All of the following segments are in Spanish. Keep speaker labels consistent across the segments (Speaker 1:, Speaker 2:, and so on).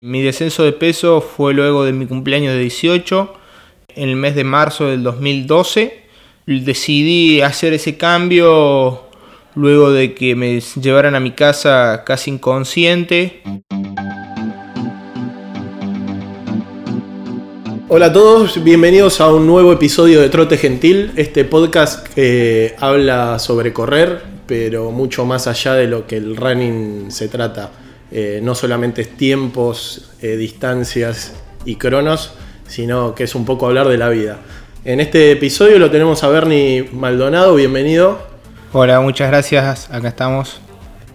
Speaker 1: Mi descenso de peso fue luego de mi cumpleaños de 18, en el mes de marzo del 2012. Decidí hacer ese cambio luego de que me llevaran a mi casa casi inconsciente.
Speaker 2: Hola a todos, bienvenidos a un nuevo episodio de Trote Gentil, este podcast habla sobre correr, pero mucho más allá de lo que el running se trata. Eh, no solamente es tiempos, eh, distancias y cronos, sino que es un poco hablar de la vida. En este episodio lo tenemos a Bernie Maldonado, bienvenido.
Speaker 1: Hola, muchas gracias, acá estamos.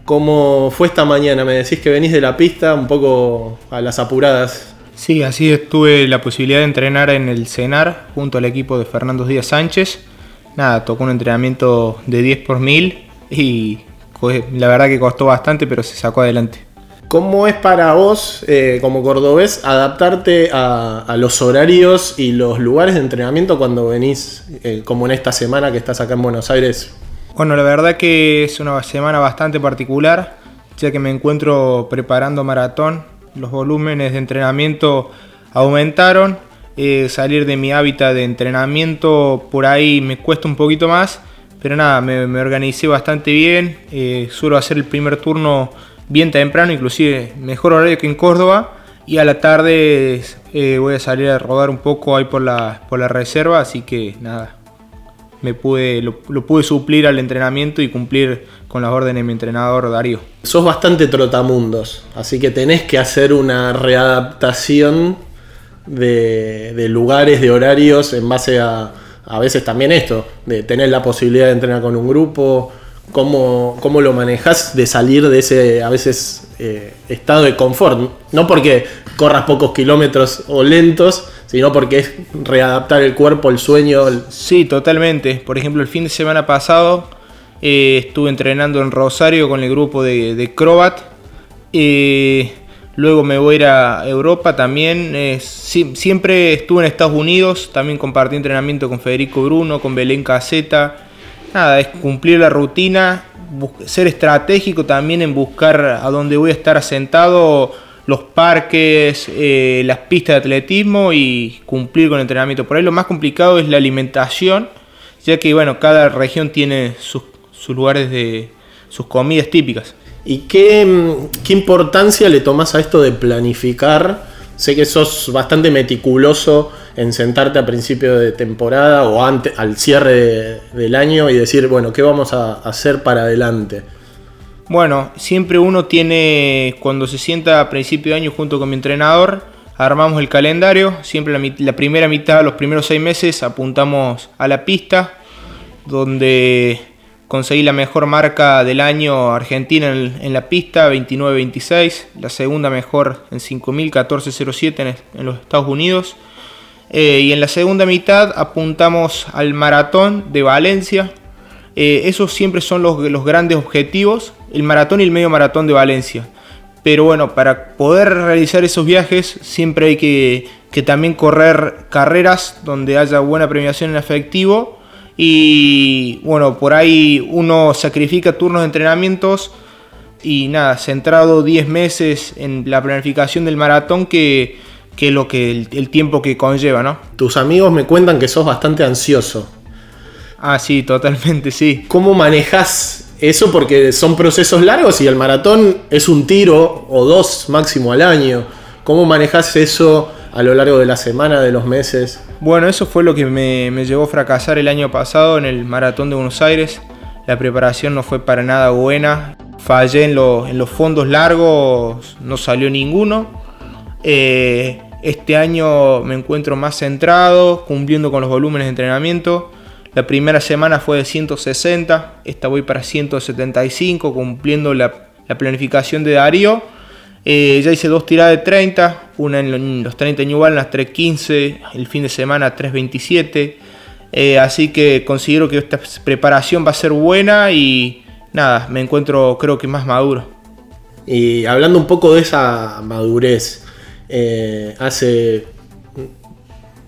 Speaker 2: ¿Cómo fue esta mañana? Me decís que venís de la pista un poco a las apuradas.
Speaker 1: Sí, así es, tuve la posibilidad de entrenar en el CENAR junto al equipo de Fernando Díaz Sánchez. Nada, tocó un entrenamiento de 10 por 1000 y la verdad que costó bastante, pero se sacó adelante.
Speaker 2: ¿Cómo es para vos, eh, como cordobés, adaptarte a, los horarios y los lugares de entrenamiento cuando venís, eh, como en esta semana que estás acá en Buenos Aires?
Speaker 1: Bueno, la verdad que es una semana bastante particular, ya que me encuentro preparando maratón. Los volúmenes de entrenamiento aumentaron. Eh, salir de mi hábitat de entrenamiento por ahí me cuesta un poquito más, pero nada, me, me organicé bastante bien. suelo hacer el primer turno bien temprano, inclusive mejor horario que en Córdoba. Y a la tarde eh, voy a salir a rodar un poco ahí por la, por la reserva, así que nada, me pude, lo, pude suplir al entrenamiento y cumplir con las órdenes de mi entrenador Darío.
Speaker 2: Sos bastante trotamundos, así que tenés que hacer una readaptación de, de lugares, de horarios, en base a, a veces también esto, de tener la posibilidad de entrenar con un grupo, cómo, cómo lo manejas de salir de ese a veces eh, estado de confort. No porque corras pocos kilómetros o lentos, sino porque es readaptar el cuerpo, el sueño.
Speaker 1: Sí, totalmente. Por ejemplo, el fin de semana pasado eh, estuve entrenando en Rosario con el grupo de, de Crobat. Eh, luego me voy a ir a Europa también. siempre estuve en Estados Unidos. También compartí entrenamiento con Federico Bruno, con Belén Caseta nada, es cumplir la rutina, ser estratégico también en buscar a dónde voy a estar asentado, los parques, eh, las pistas de atletismo y cumplir con el entrenamiento. Por ahí lo más complicado es la alimentación, ya que bueno, cada región tiene sus, lugares de sus comidas típicas.
Speaker 2: ¿Y qué, qué importancia le tomas a esto de planificar? Sé que sos bastante meticuloso en sentarte a principio de temporada o antes, al cierre del año y decir, bueno, ¿qué vamos a hacer para adelante?
Speaker 1: Bueno, siempre uno tiene, cuando se sienta a principio de año junto con mi entrenador, armamos el calendario, siempre la, primera mitad, los primeros seis meses, apuntamos a la pista, donde conseguí la mejor marca del año Argentina en, la pista, 29-26, la segunda mejor en 5.000, 14.07 en los Estados Unidos eh, y en la segunda mitad apuntamos al maratón de Valencia. Eh, esos siempre son los, los, grandes objetivos, el maratón y el medio maratón de Valencia. Pero bueno, para poder realizar esos viajes siempre hay que, que también correr carreras donde haya buena premiación en efectivo. Y bueno, por ahí uno sacrifica turnos de entrenamientos y nada, centrado 10 meses en la planificación del maratón que que lo que el, tiempo que conlleva, ¿no?
Speaker 2: Tus amigos me cuentan que sos bastante ansioso.
Speaker 1: Ah, sí, totalmente, sí.
Speaker 2: ¿Cómo manejas eso? Porque son procesos largos y el maratón es un tiro o dos máximo al año. ¿Cómo manejas eso a lo largo de la semana, de los meses?
Speaker 1: Bueno, eso fue lo que me, llevó a fracasar el año pasado en el maratón de Buenos Aires. La preparación no fue para nada buena. Fallé en, en los fondos largos, no salió ninguno eh, este año me encuentro más centrado, cumpliendo con los volúmenes de entrenamiento. La primera semana fue de 160, esta voy para 175, cumpliendo la, planificación de Darío. Eh, ya hice dos tiradas de 30, una en los 30 New Balance 315, el fin de semana 327. Eh, así que considero que esta preparación va a ser buena y nada, me encuentro creo que más maduro.
Speaker 2: Y hablando un poco de esa madurez, eh, hace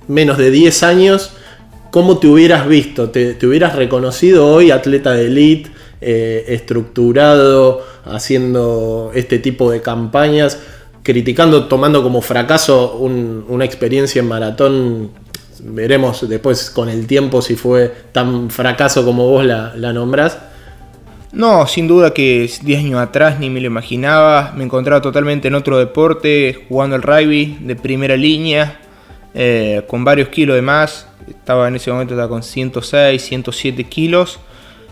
Speaker 2: menos de 10 años, ¿cómo te hubieras visto? ¿Te, hubieras reconocido hoy atleta de elite, eh, estructurado, haciendo este tipo de campañas? criticando, tomando como fracaso una experiencia en maratón. Veremos después con el tiempo si fue tan fracaso como vos la, la nombrás.
Speaker 1: No, sin duda que 10 años atrás ni me lo imaginaba. Me encontraba totalmente en otro deporte, jugando el rugby de primera línea, eh, con varios kilos de más. Estaba en ese momento con 106, 107 kilos.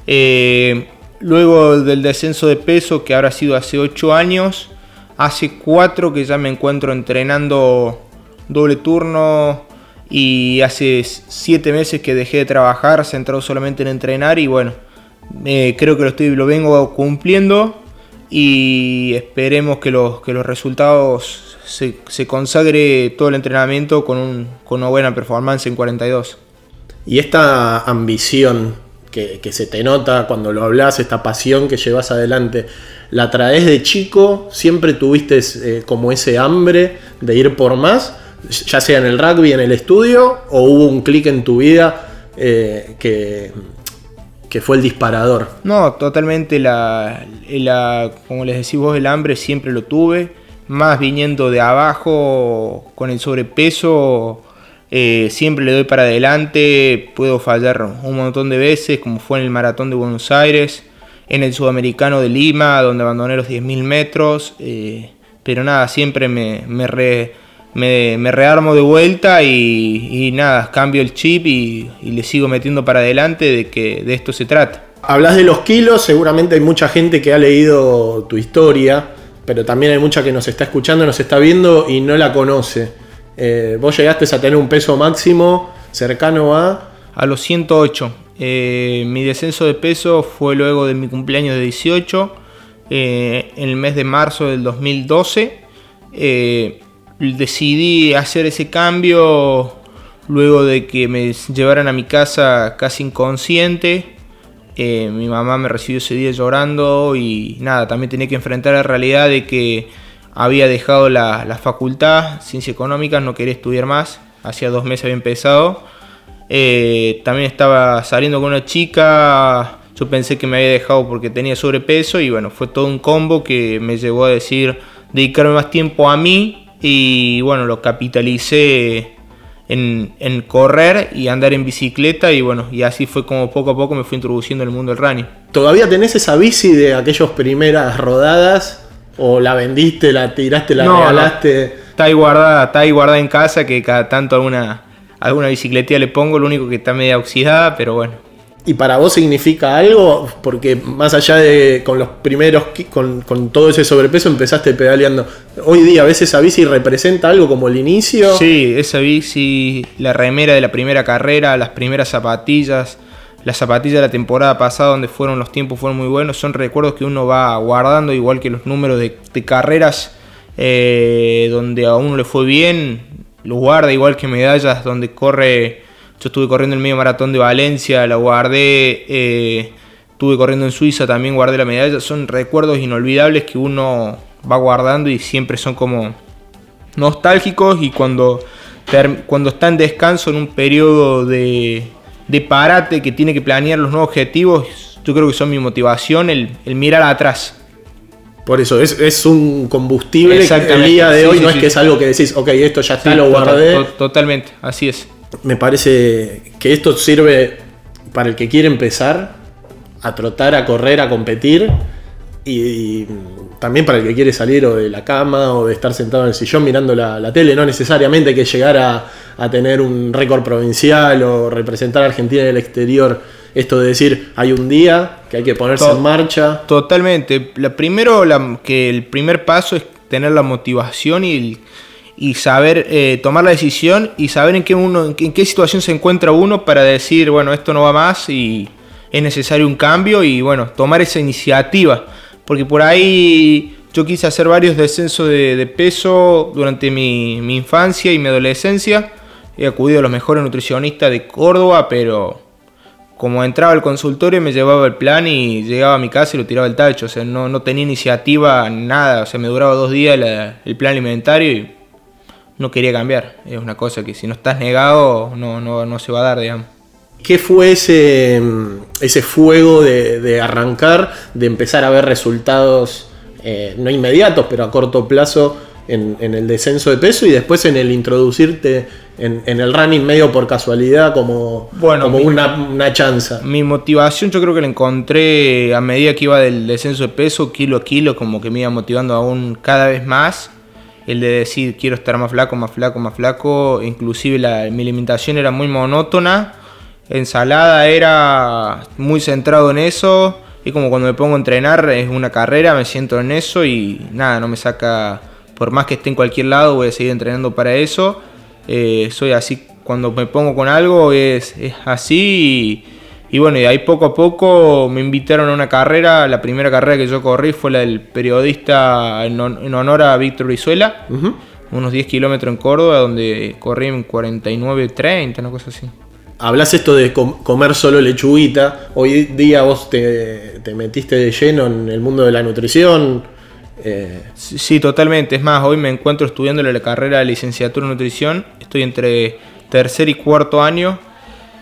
Speaker 1: Eh, luego del descenso de peso, que habrá sido hace 8 años, hace 4 que ya me encuentro entrenando doble turno y hace 7 meses que dejé de trabajar, centrado solamente en entrenar y bueno eh, creo que lo, estoy, lo vengo cumpliendo y esperemos que los, que los resultados se, consagre todo el entrenamiento con, una buena performance en 42.
Speaker 2: Y esta ambición que, se te nota cuando lo hablas, esta pasión que llevas adelante, ¿la traes de chico? ¿Siempre tuviste eh, como ese hambre de ir por más? Ya sea en el rugby, en el estudio, o hubo un clic en tu vida eh, que, que fue el disparador.
Speaker 1: No, totalmente la, como les decís vos, el hambre siempre lo tuve, más viniendo de abajo con el sobrepeso, eh, siempre le doy para adelante, puedo fallar un montón de veces, como fue en el maratón de Buenos Aires, en el sudamericano de Lima, donde abandoné los 10.000 metros, eh, pero nada, siempre me, me re, me, rearmo de vuelta y, nada, cambio el chip y, le sigo metiendo para adelante de que de esto se trata.
Speaker 2: Hablas de los kilos, seguramente hay mucha gente que ha leído tu historia, pero también hay mucha que nos está escuchando, nos está viendo y no la conoce. Eh, vos llegaste a tener un peso máximo cercano a...
Speaker 1: A los 108. Eh, mi descenso de peso fue luego de mi cumpleaños de 18, eh, en el mes de marzo del 2012 decidí hacer ese cambio luego de que me llevaran a mi casa casi inconsciente. Eh, mi mamá me recibió ese día llorando y nada, también tenía que enfrentar la realidad de que había dejado la, facultad, ciencia económica, no quería estudiar más, hacía dos meses había empezado. Eh, también estaba saliendo con una chica, yo pensé que me había dejado porque tenía sobrepeso y bueno, fue todo un combo que me llevó a decir dedicarme más tiempo a mí y bueno, lo capitalicé en, correr y andar en bicicleta y bueno, y así fue como poco a poco me fui introduciendo en el mundo del running.
Speaker 2: ¿Todavía tenés esa bici de aquellas primeras rodadas o la vendiste, la tiraste, la regalaste?
Speaker 1: está ahí guardada, está ahí guardada en casa que cada tanto alguna alguna bicicletilla le pongo, lo único que está media oxidada, pero bueno,
Speaker 2: ¿Y para vos significa algo? Porque más allá de con los primeros, con, con, todo ese sobrepeso empezaste pedaleando. Hoy día, ¿a veces esa bici representa algo como el inicio?
Speaker 1: Sí, esa bici, la remera de la primera carrera, las primeras zapatillas, las zapatillas de la temporada pasada donde fueron los tiempos fueron muy buenos, son recuerdos que uno va guardando, igual que los números de, carreras eh, donde a uno le fue bien, los guarda, igual que medallas donde corre yo estuve corriendo el medio maratón de Valencia, la guardé, eh, estuve corriendo en Suiza, también guardé la medalla. Son recuerdos inolvidables que uno va guardando y siempre son como nostálgicos y cuando, cuando está en descanso en un periodo de, parate que tiene que planear los nuevos objetivos, yo creo que son mi motivación, el, mirar atrás.
Speaker 2: Por eso, es, un combustible que el día de hoy no es que es algo que decís, ok, esto ya está, lo guardé.
Speaker 1: totalmente, así es
Speaker 2: me parece que esto sirve para el que quiere empezar a trotar, a correr, a competir y, también para el que quiere salir o de la cama o de estar sentado en el sillón mirando la, tele. No necesariamente hay que llegar a, tener un récord provincial o representar a Argentina en el exterior. Esto de decir, hay un día que hay que ponerse en marcha.
Speaker 1: Totalmente. La primero, que el primer paso es tener la motivación y el y saber eh, tomar la decisión y saber en qué, uno, en qué situación se encuentra uno para decir, bueno, esto no va más y es necesario un cambio y bueno, tomar esa iniciativa. Porque por ahí yo quise hacer varios descensos de, peso durante mi, infancia y mi adolescencia. He acudido a los mejores nutricionistas de Córdoba, pero como entraba al consultorio me llevaba el plan y llegaba a mi casa y lo tiraba al tacho. O sea, no, no tenía iniciativa, nada. O sea, me duraba dos días el plan alimentario y no quería cambiar. Es una cosa que si no estás negado no, no, se va a dar, digamos.
Speaker 2: ¿Qué fue ese, ese fuego de, arrancar, de empezar a ver resultados, eh, no inmediatos, pero a corto plazo en, el descenso de peso y después en el introducirte en, el running medio por casualidad como, como una, una chanza?
Speaker 1: Mi motivación yo creo que la encontré a medida que iba del descenso de peso, kilo a kilo, como que me iba motivando aún cada vez más. El de decir quiero estar más flaco, más flaco, más flaco. Inclusive la, mi alimentación era muy monótona. Ensalada era muy centrado en eso. Y como cuando me pongo a entrenar es una carrera, me siento en eso y nada, no me saca por más que esté en cualquier lado, voy a seguir entrenando para eso. Eh, soy así, cuando me pongo con algo es, así. Y, bueno, y ahí poco a poco me invitaron a una carrera. La primera carrera que yo corrí fue la del periodista en, honor a Víctor Brizuela. Unos 10 kilómetros en Córdoba, donde corrí en 49-30, una cosa así.
Speaker 2: Hablas esto de comer solo lechuguita. Hoy día vos te, te metiste de lleno en el mundo de la nutrición
Speaker 1: eh, sí, totalmente. Es más, hoy me encuentro estudiando la carrera de licenciatura en nutrición. Estoy entre tercer y cuarto año.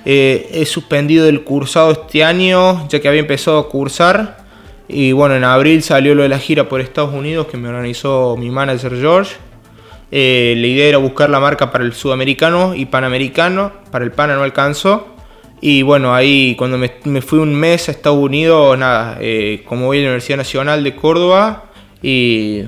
Speaker 1: Eh, he suspendido el cursado este año, ya que había empezado a cursar. Y bueno, en abril salió lo de la gira por Estados Unidos que me organizó mi manager George. Eh, la idea era buscar la marca para el sudamericano y panamericano. Para el pana no alcanzó. Y bueno, ahí cuando me, fui un mes a Estados Unidos, nada, como voy a la Universidad Nacional de Córdoba, y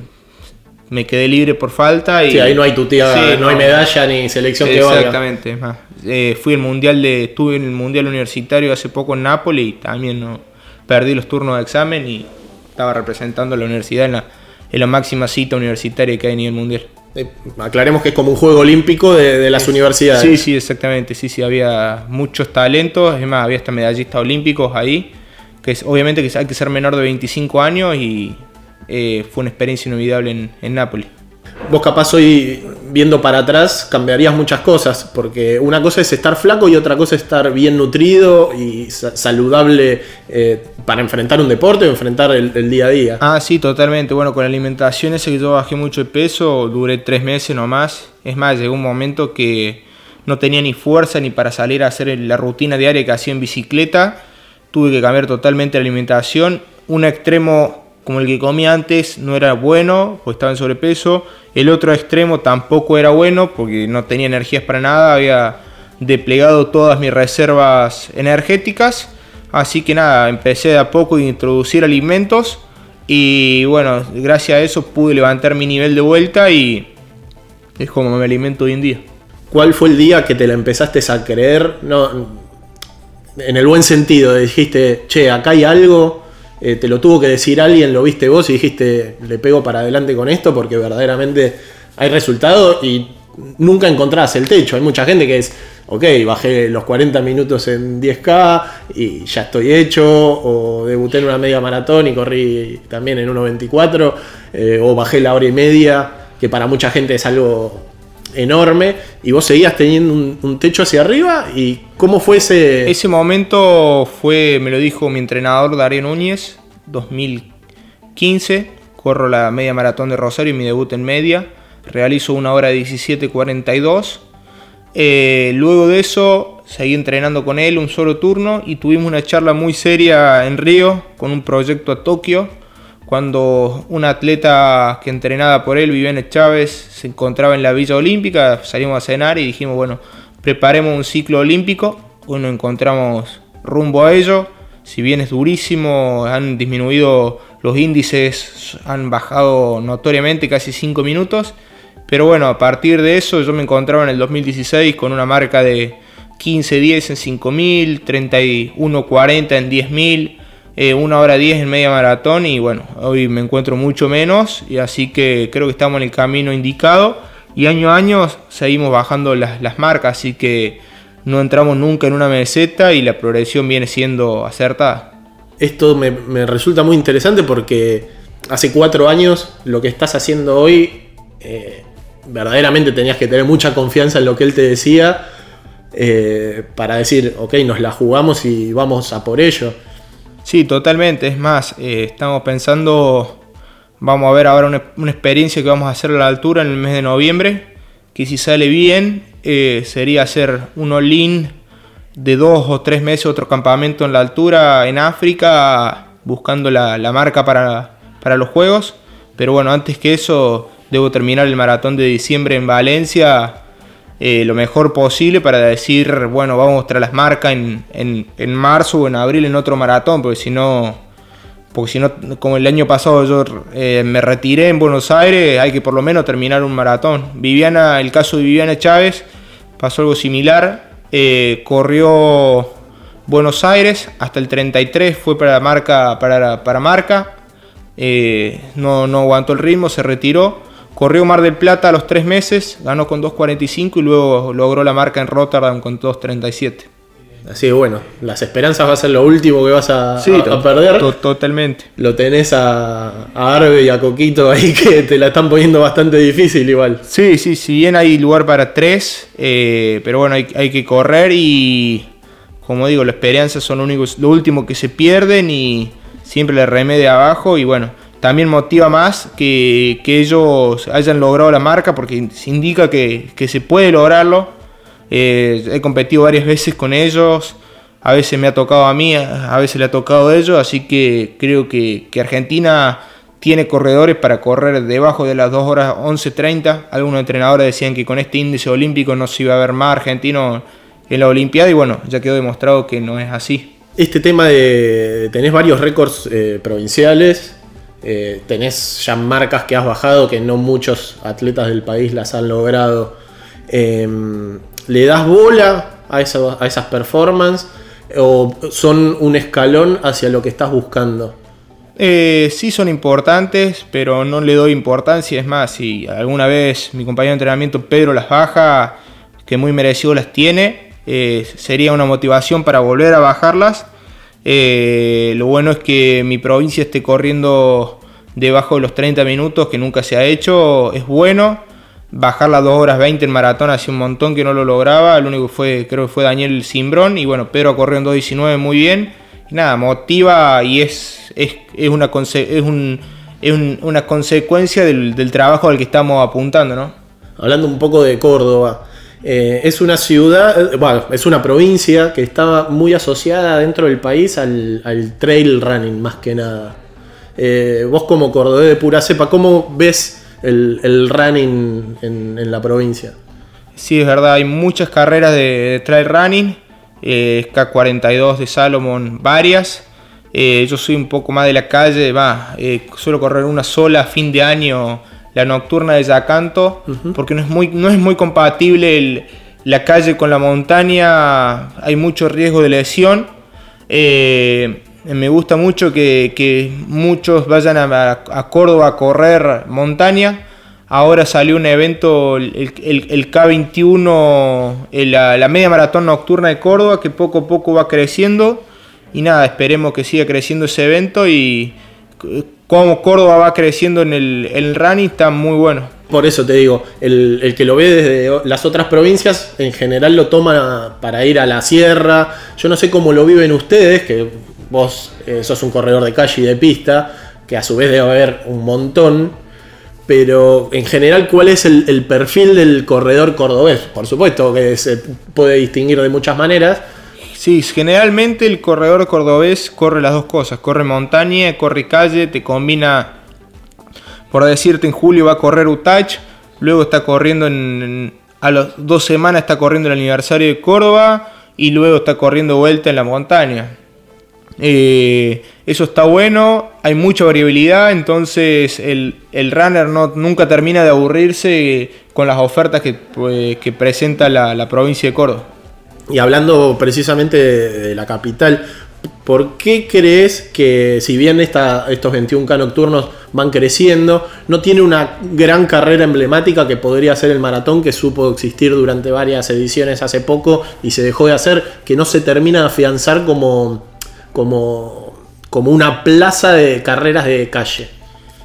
Speaker 1: me quedé libre por falta. Y,
Speaker 2: sí, ahí no hay tu tía, no, hay medalla ni selección que
Speaker 1: valga. Exactamente, eh, fui el mundial de, estuve en el mundial universitario hace poco en Nápoles y también no, perdí los turnos de examen y estaba representando a la universidad en la, en la máxima cita universitaria que hay a nivel mundial.
Speaker 2: Eh, aclaremos que es como un juego olímpico de, las universidades.
Speaker 1: Sí, sí, exactamente. Sí, sí, había muchos talentos. Es más, había hasta medallistas olímpicos ahí. Que es, obviamente que hay que ser menor de 25 años y eh, fue una experiencia inolvidable en, en Nápoles.
Speaker 2: Vos capaz hoy, viendo para atrás, cambiarías muchas cosas, porque una cosa es estar flaco y otra cosa es estar bien nutrido y saludable eh, para enfrentar un deporte o enfrentar el, día a día.
Speaker 1: Ah, sí, totalmente. Bueno, con la alimentación ese que yo bajé mucho de peso, duré tres meses nomás. Es más, llegó un momento que no tenía ni fuerza ni para salir a hacer la rutina diaria que hacía en bicicleta. Tuve que cambiar totalmente la alimentación. Un extremo como el que comía antes no era bueno, pues estaba en sobrepeso. El otro extremo tampoco era bueno porque no tenía energías para nada, había desplegado todas mis reservas energéticas. Así que nada, empecé de a poco a introducir alimentos y bueno, gracias a eso pude levantar mi nivel de vuelta y es como me alimento hoy en día.
Speaker 2: ¿Cuál fue el día que te la empezaste a creer? No, en el buen sentido, dijiste, che, acá hay algo eh, te lo tuvo que decir alguien, lo viste vos y dijiste, le pego para adelante con esto porque verdaderamente hay resultado y nunca encontrás el techo. Hay mucha gente que es, ok, bajé los 40 minutos en 10K y ya estoy hecho, o debuté en una media maratón y corrí también en 1.24, eh, o bajé la hora y media, que para mucha gente es algo enorme y vos seguías teniendo un, techo hacia arriba y cómo fue ese...
Speaker 1: Ese momento fue, me lo dijo mi entrenador Darío Núñez, 2015, corro la media maratón de Rosario y mi debut en media, realizo una hora 17.42, eh, luego de eso seguí entrenando con él un solo turno y tuvimos una charla muy seria en Río con un proyecto a Tokio cuando una atleta que entrenada por él, Viviane Chávez, se encontraba en la Villa Olímpica, salimos a cenar y dijimos, bueno, preparemos un ciclo olímpico, hoy nos encontramos rumbo a ello, si bien es durísimo, han disminuido los índices, han bajado notoriamente casi 5 minutos, pero bueno, a partir de eso yo me encontraba en el 2016 con una marca de 15-10 en 5000, 31-40 en 10000, eh, una hora 10 en media maratón y bueno, hoy me encuentro mucho menos y así que creo que estamos en el camino indicado y año a año seguimos bajando las, marcas, así que no entramos nunca en una meseta y la progresión viene siendo acertada.
Speaker 2: Esto me, resulta muy interesante porque hace cuatro años lo que estás haciendo hoy, eh, verdaderamente tenías que tener mucha confianza en lo que él te decía eh, para decir, ok, nos la jugamos y vamos a por ello.
Speaker 1: Sí, totalmente. Es más, eh, estamos pensando, vamos a ver ahora una, experiencia que vamos a hacer a la altura en el mes de noviembre, que si sale bien eh, sería hacer un all de dos o tres meses, otro campamento en la altura en África, buscando la, marca para, para los Juegos. Pero bueno, antes que eso, debo terminar el maratón de diciembre en Valencia eh, lo mejor posible para decir, bueno, vamos tras las marcas en, en, marzo o en abril en otro maratón, porque si no, porque si no, como el año pasado yo eh, me retiré en Buenos Aires, hay que por lo menos terminar un maratón. Viviana, el caso de Viviana Chávez, pasó algo similar, eh, corrió Buenos Aires hasta el 33, fue para marca, para, para marca, no, no aguantó el ritmo, se retiró Corrió Mar del Plata a los tres meses, ganó con 2.45 y luego logró la marca en Rotterdam con 2.37.
Speaker 2: Así que bueno, las esperanzas va a ser lo último que vas a, perder.
Speaker 1: totalmente.
Speaker 2: Lo tenés a, a, Arbe y a Coquito ahí que te la están poniendo bastante difícil igual.
Speaker 1: Sí, sí, si bien hay lugar para tres, eh, pero bueno, hay, hay, que correr y como digo, las esperanzas son lo, único, lo último que se pierden y siempre le remedia abajo y bueno también motiva más que, ellos hayan logrado la marca porque se indica que, se puede lograrlo. Eh, he competido varias veces con ellos, a veces me ha tocado a mí, a veces le ha tocado a ellos, así que creo que, Argentina tiene corredores para correr debajo de las 2 horas 11.30. Algunos entrenadores decían que con este índice olímpico no se iba a ver más argentino en la Olimpiada y bueno, ya quedó demostrado que no es así.
Speaker 2: Este tema de tenés varios récords eh, provinciales, eh, tenés ya marcas que has bajado que no muchos atletas del país las han logrado. Em, ¿Le das bola a, esas performances o son un escalón hacia lo que estás buscando?
Speaker 1: Eh, sí son importantes, pero no le doy importancia. Es más, si alguna vez mi compañero de entrenamiento Pedro las baja, que muy merecido las tiene, eh, sería una motivación para volver a bajarlas eh, lo bueno es que mi provincia esté corriendo debajo de los 30 minutos, que nunca se ha hecho, es bueno. Bajar las 2 horas 20 en maratón hace un montón que no lo lograba. El único fue, creo que fue Daniel Simbrón. Y bueno, Pedro corrió en 2.19 muy bien. Nada, motiva y es, es, una, es, una consecuencia del, del trabajo al que estamos apuntando, ¿no?
Speaker 2: Hablando un poco de Córdoba, eh, es una ciudad, eh, bueno, es una provincia que estaba muy asociada dentro del país al, trail running, más que nada. Eh, vos como cordobés de pura cepa, ¿cómo ves el, running en, la provincia?
Speaker 1: Sí, es verdad, hay muchas carreras de, trail running, K42 de Salomon, varias. yo soy un poco más de la calle, va, suelo correr una sola a fin de año la nocturna de Yacanto, porque no es muy, no es muy compatible la calle con la montaña, hay mucho riesgo de lesión. Eh, me gusta mucho que, muchos vayan a, Córdoba a correr montaña. Ahora salió un evento, el, K21, la, la, media maratón nocturna de Córdoba, que poco a poco va creciendo. Y nada, esperemos que siga creciendo ese evento y cómo Córdoba va creciendo en el, running está muy bueno.
Speaker 2: Por eso te digo, el, que lo ve desde las otras provincias en general lo toma para ir a la sierra. Yo no sé cómo lo viven ustedes, que vos eh, sos un corredor de calle y de pista, que a su vez debe haber un montón. Pero en general, ¿cuál es el, el perfil del corredor cordobés? Por supuesto que se puede distinguir de muchas maneras,
Speaker 1: Sí, generalmente el corredor cordobés corre las dos cosas, corre montaña, corre calle, te combina, por decirte, en julio va a correr Utach, luego está corriendo en, a las dos semanas está corriendo el aniversario de Córdoba y luego está corriendo vuelta en la montaña. Eh, eso está bueno, hay mucha variabilidad, entonces el, runner no, nunca termina de aburrirse con las ofertas que, pues, presenta la provincia de Córdoba.
Speaker 2: Y hablando precisamente de, la capital, ¿por qué crees que si bien esta, estos 21K nocturnos van creciendo, no tiene una gran carrera emblemática que podría ser el maratón que supo existir durante varias ediciones hace poco y se dejó de hacer, que no se termina de afianzar como, como, como una plaza de carreras de calle?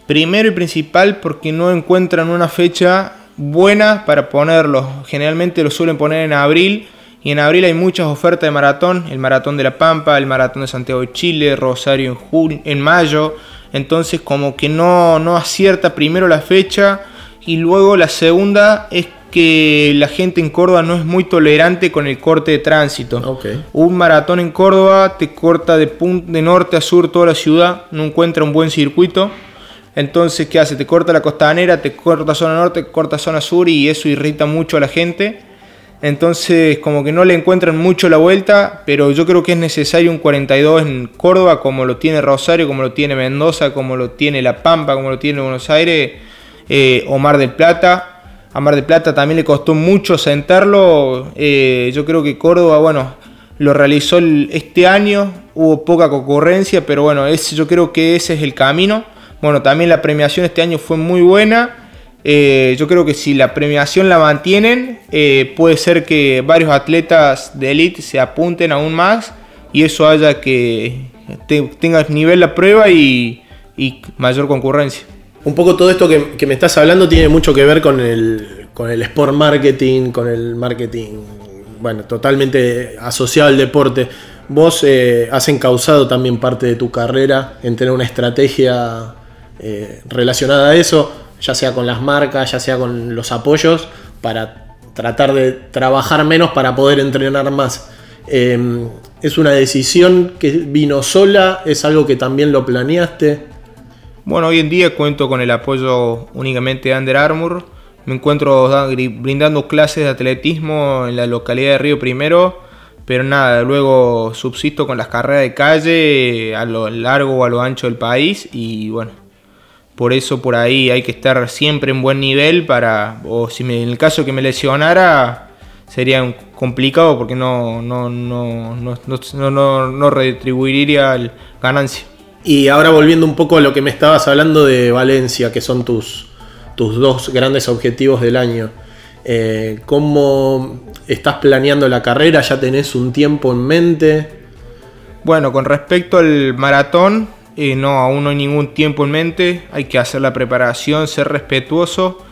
Speaker 1: Primero y principal porque no encuentran una fecha buena para ponerlo. Generalmente lo suelen poner en abril y en abril hay muchas ofertas de maratón, el maratón de La Pampa, el maratón de Santiago de Chile, Rosario en, en mayo. Entonces como que no, no acierta primero la fecha y luego la segunda es que la gente en Córdoba no es muy tolerante con el corte de tránsito. Un maratón en Córdoba te corta de, de norte a sur toda la ciudad, no encuentra un buen circuito. Entonces, ¿qué hace? Te corta la costanera, te corta zona norte, te corta zona sur y eso irrita mucho a la gente. Entonces, como que no le encuentran mucho la vuelta, pero yo creo que es necesario un 42 en Córdoba, como lo tiene Rosario, como lo tiene Mendoza, como lo tiene La Pampa, como lo tiene Buenos Aires, eh, o Mar del Plata. A Mar del Plata también le costó mucho sentarlo. Eh, yo creo que Córdoba, bueno, lo realizó este año, hubo poca concurrencia, pero bueno, ese, yo creo que ese es el camino. Bueno, también la premiación este año fue muy buena. Eh, yo creo que si la premiación la mantienen, eh, puede ser que varios atletas de élite se apunten aún más y eso haya que tenga nivel la prueba y, mayor concurrencia.
Speaker 2: Un poco todo esto que, me estás hablando tiene mucho que ver con el, con el sport marketing, con el marketing, bueno, totalmente asociado al deporte. Vos eh, has encauzado también parte de tu carrera en tener una estrategia relacionada a eso ya sea con las marcas, ya sea con los apoyos, para tratar de trabajar menos para poder entrenar más. Em, ¿Es una decisión que vino sola? ¿Es algo que también lo planeaste?
Speaker 1: Bueno, hoy en día cuento con el apoyo únicamente de Under Armour. Me encuentro brindando clases de atletismo en la localidad de Río Primero, pero nada, luego subsisto con las carreras de calle a lo largo o a lo ancho del país y bueno, por eso por ahí hay que estar siempre en buen nivel para, o si en el caso que me lesionara, sería complicado porque no, no, no, no, no, retribuiría el ganancia.
Speaker 2: Y ahora volviendo un poco a lo que me estabas hablando de Valencia, que son tus, tus dos grandes objetivos del año. Eh, ¿Cómo estás planeando la carrera? ¿Ya tenés un tiempo en mente?
Speaker 1: Bueno, con respecto al maratón, no, aún no hay ningún tiempo en mente, hay que hacer la preparación, ser respetuoso.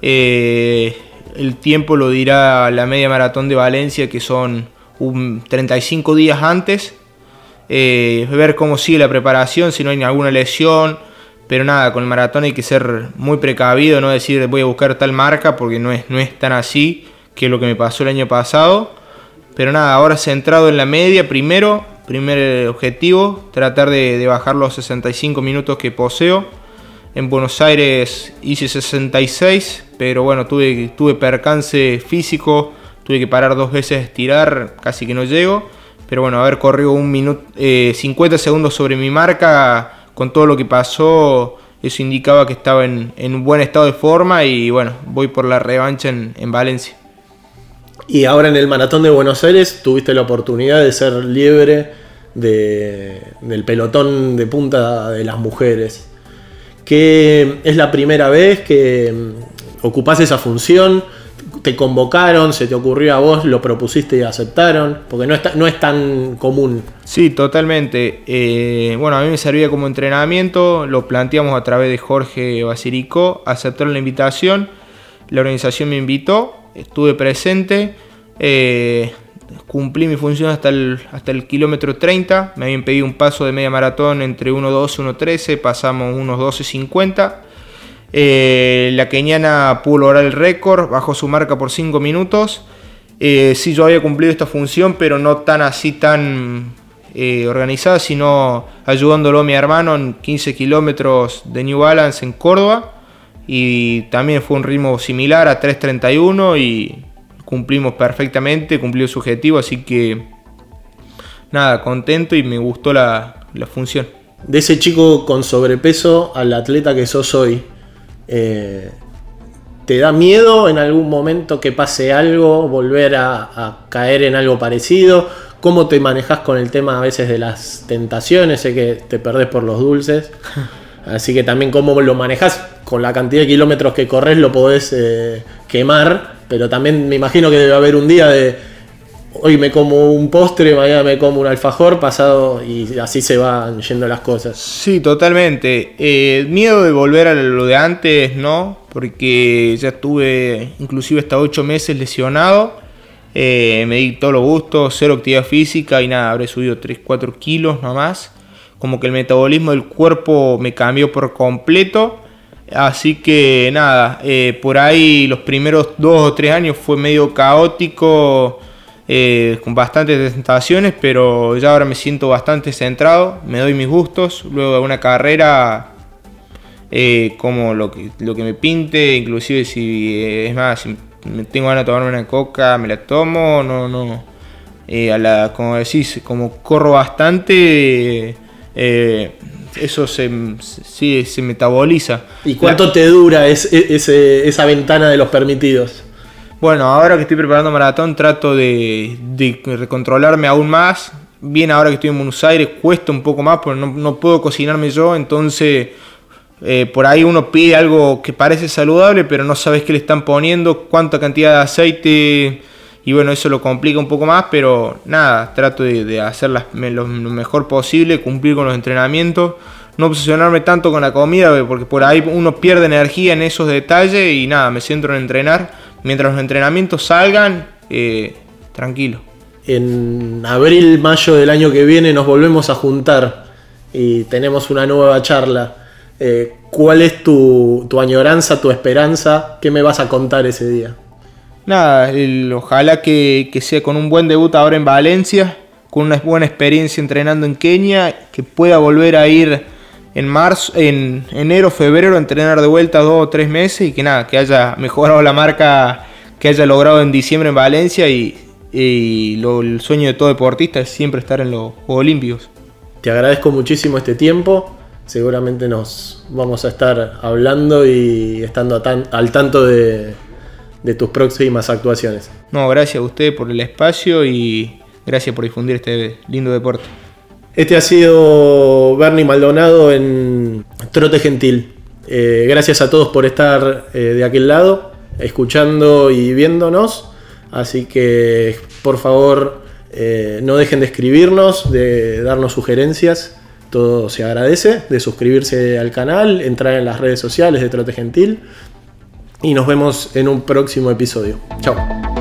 Speaker 1: Eh, el tiempo lo dirá la media maratón de Valencia, que son 35 días antes. Eh, ver cómo sigue la preparación, si no hay alguna lesión. Pero nada, con el maratón hay que ser muy precavido, no decir voy a buscar tal marca, porque no es, no es tan así que lo que me pasó el año pasado. Pero nada, ahora centrado en la media primero, Primer objetivo, tratar de, bajar los 65 minutos que poseo. En Buenos Aires hice 66, pero bueno, tuve, tuve percance físico, tuve que parar dos veces estirar, casi que no llego. Pero bueno, haber corrido un minuto, 50 segundos sobre mi marca, con todo lo que pasó, eso indicaba que estaba en, un buen estado de forma y bueno, voy por la revancha en, en Valencia.
Speaker 2: Y ahora en el Maratón de Buenos Aires tuviste la oportunidad de ser libre del pelotón de punta de las mujeres. Que es la primera vez que mm, ocupás esa función, te convocaron, se te ocurrió a vos, lo propusiste y aceptaron, porque no es, no es tan común.
Speaker 1: Sí, totalmente. Eh, bueno, a mí me servía como entrenamiento, lo planteamos a través de Jorge Basirico, aceptaron la invitación, la organización me invitó, estuve presente. Eh, cumplí mi función hasta el, hasta el kilómetro 30. Me habían pedido un paso de media maratón entre 1.12 y 1.13, pasamos unos 12.50. Eh, la keniana pudo lograr el récord, bajó su marca por 5 minutos. Eh, sí, yo había cumplido esta función, pero no tan así, tan eh, organizada, sino ayudándolo a mi hermano en 15 kilómetros de New Balance en Córdoba. Y también fue un ritmo similar a 3.31 y cumplimos perfectamente, cumplió su objetivo, así que nada, contento y me gustó la, función.
Speaker 2: De ese chico con sobrepeso al atleta que sos hoy, eh, ¿te da miedo en algún momento que pase algo, volver a, caer en algo parecido? ¿Cómo te manejas con el tema a veces de las tentaciones? Sé que te perdés por los dulces. Así que también cómo lo manejas con la cantidad de kilómetros que corres lo podés eh, quemar pero también me imagino que debe haber un día de hoy me como un postre, mañana me como un alfajor, pasado y así se van yendo las cosas.
Speaker 1: Sí, totalmente. Eh, miedo de volver a lo de antes, ¿no? Porque ya estuve inclusive hasta ocho meses lesionado. Eh, me di todos los gustos, cero actividad física y nada, habré subido 3, 4 kilos nomás. Como que el metabolismo del cuerpo me cambió por completo. Así que nada, eh, por ahí los primeros dos o tres años fue medio caótico, eh, con bastantes tentaciones, pero ya ahora me siento bastante centrado, me doy mis gustos. Luego de una carrera eh, como lo que, lo que me pinte, inclusive si es más, si tengo ganas de tomarme una coca, me la tomo, no, no. a como decís, como corro bastante, eso se, se metaboliza.
Speaker 2: ¿Y cuánto te dura e, esa ventana de los permitidos?
Speaker 1: Bueno, ahora que estoy preparando maratón trato de, de controlarme aún más. Bien, ahora que estoy en Buenos Aires cuesta un poco más porque no, puedo cocinarme yo, entonces eh, por ahí uno pide algo que parece saludable, pero no sabes qué le están poniendo, cuánta cantidad de aceite, y bueno, eso lo complica un poco más, pero nada, trato de, de hacer lo, mejor posible, cumplir con los entrenamientos, no obsesionarme tanto con la comida, porque por ahí uno pierde energía en esos detalles y nada, me centro en entrenar. Mientras los entrenamientos salgan, eh, tranquilo.
Speaker 2: En abril, mayo del año que viene nos volvemos a juntar y tenemos una nueva charla. Eh, ¿Cuál es tu, tu añoranza, tu esperanza? ¿Qué me vas a contar ese día?
Speaker 1: Nada, ojalá que, sea con un buen debut ahora en Valencia, con una buena experiencia entrenando en Kenia, que pueda volver a ir en marzo, en enero, febrero, a entrenar de vuelta dos o tres meses y que nada, que haya mejorado la marca que haya logrado en diciembre en Valencia y, el sueño de todo deportista es siempre estar en los Juegos Olímpicos.
Speaker 2: Te agradezco muchísimo este tiempo. Seguramente nos vamos a estar hablando y estando al tanto de, de tus próximas actuaciones.
Speaker 1: No, gracias a usted por el espacio y gracias por difundir este lindo deporte.
Speaker 2: Este ha sido Bernie Maldonado en Trote Gentil. Eh, gracias a todos por estar eh, de aquel lado, escuchando y viéndonos. Así que por favor eh, no dejen de escribirnos, de darnos sugerencias. Todo se agradece, de suscribirse al canal, entrar en las redes sociales de Trote Gentil y nos vemos en un próximo episodio. Chao.